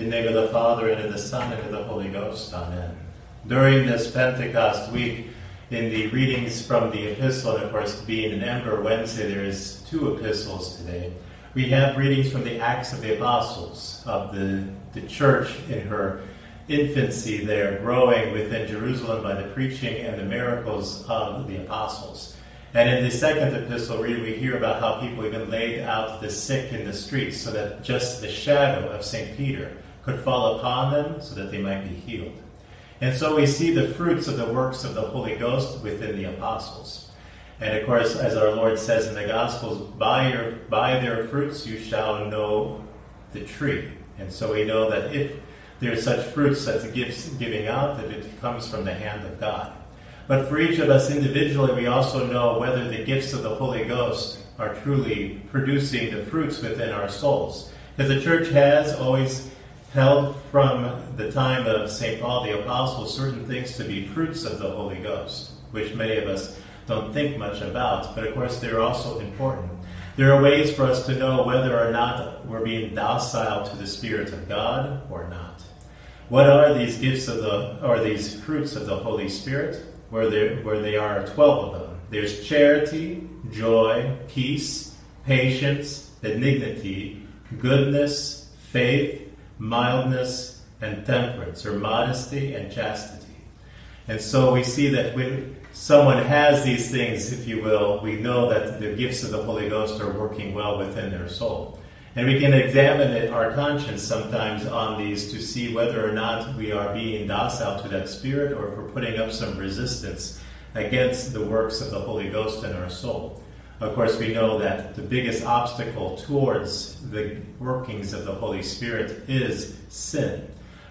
In the name of the Father, and of the Son, and of the Holy Ghost. Amen. During this Pentecost week, in the readings from the epistle, and of course, being an Ember Wednesday, there is two epistles today. We have readings from the Acts of the Apostles, of the, the church in her infancy there, growing within Jerusalem by the preaching and the miracles of the apostles. And in the second epistle reading, we hear about how people even laid out the sick in the streets so that just the shadow of St. Peter could fall upon them so that they might be healed. And so we see the fruits of the works of the Holy Ghost within the apostles. And of course, as our Lord says in the Gospels, by, your, by their fruits you shall know the tree. And so we know that if there's such fruits that's gifts giving out, that it comes from the hand of God. But for each of us individually, we also know whether the gifts of the Holy Ghost are truly producing the fruits within our souls. Because the church has always held from the time of St. Paul the Apostle certain things to be fruits of the Holy Ghost, which many of us don't think much about, but of course they're also important. There are ways for us to know whether or not we're being docile to the Spirit of God or not. What are these gifts of the, or these fruits of the Holy Spirit? where there where they are 12 of them. There's charity, joy, peace, patience, benignity, goodness, faith, mildness, and temperance, or modesty and chastity. And so we see that when someone has these things, if you will, we know that the gifts of the Holy Ghost are working well within their soul. And we can examine it, our conscience sometimes on these to see whether or not we are being docile to that Spirit or if we're putting up some resistance against the works of the Holy Ghost in our soul. Of course, we know that the biggest obstacle towards the workings of the Holy Spirit is sin.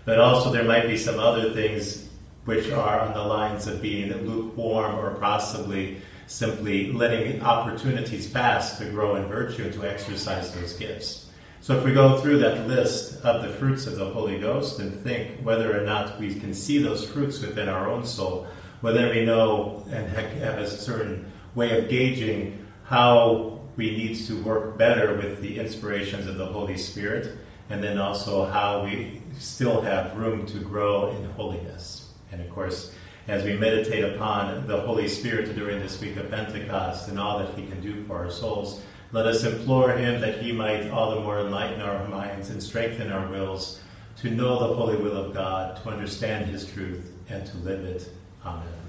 But also, there might be some other things which are on the lines of being lukewarm or possibly simply letting opportunities pass to grow in virtue and to exercise those gifts. So if we go through that list of the fruits of the Holy Ghost and think whether or not we can see those fruits within our own soul, whether we know and have a certain way of gauging how we need to work better with the inspirations of the Holy Spirit, and then also how we still have room to grow in holiness. And of course, as we meditate upon the Holy Spirit during this week of Pentecost and all that He can do for our souls, let us implore Him that He might all the more enlighten our minds and strengthen our wills to know the holy will of God, to understand His truth, and to live it. Amen.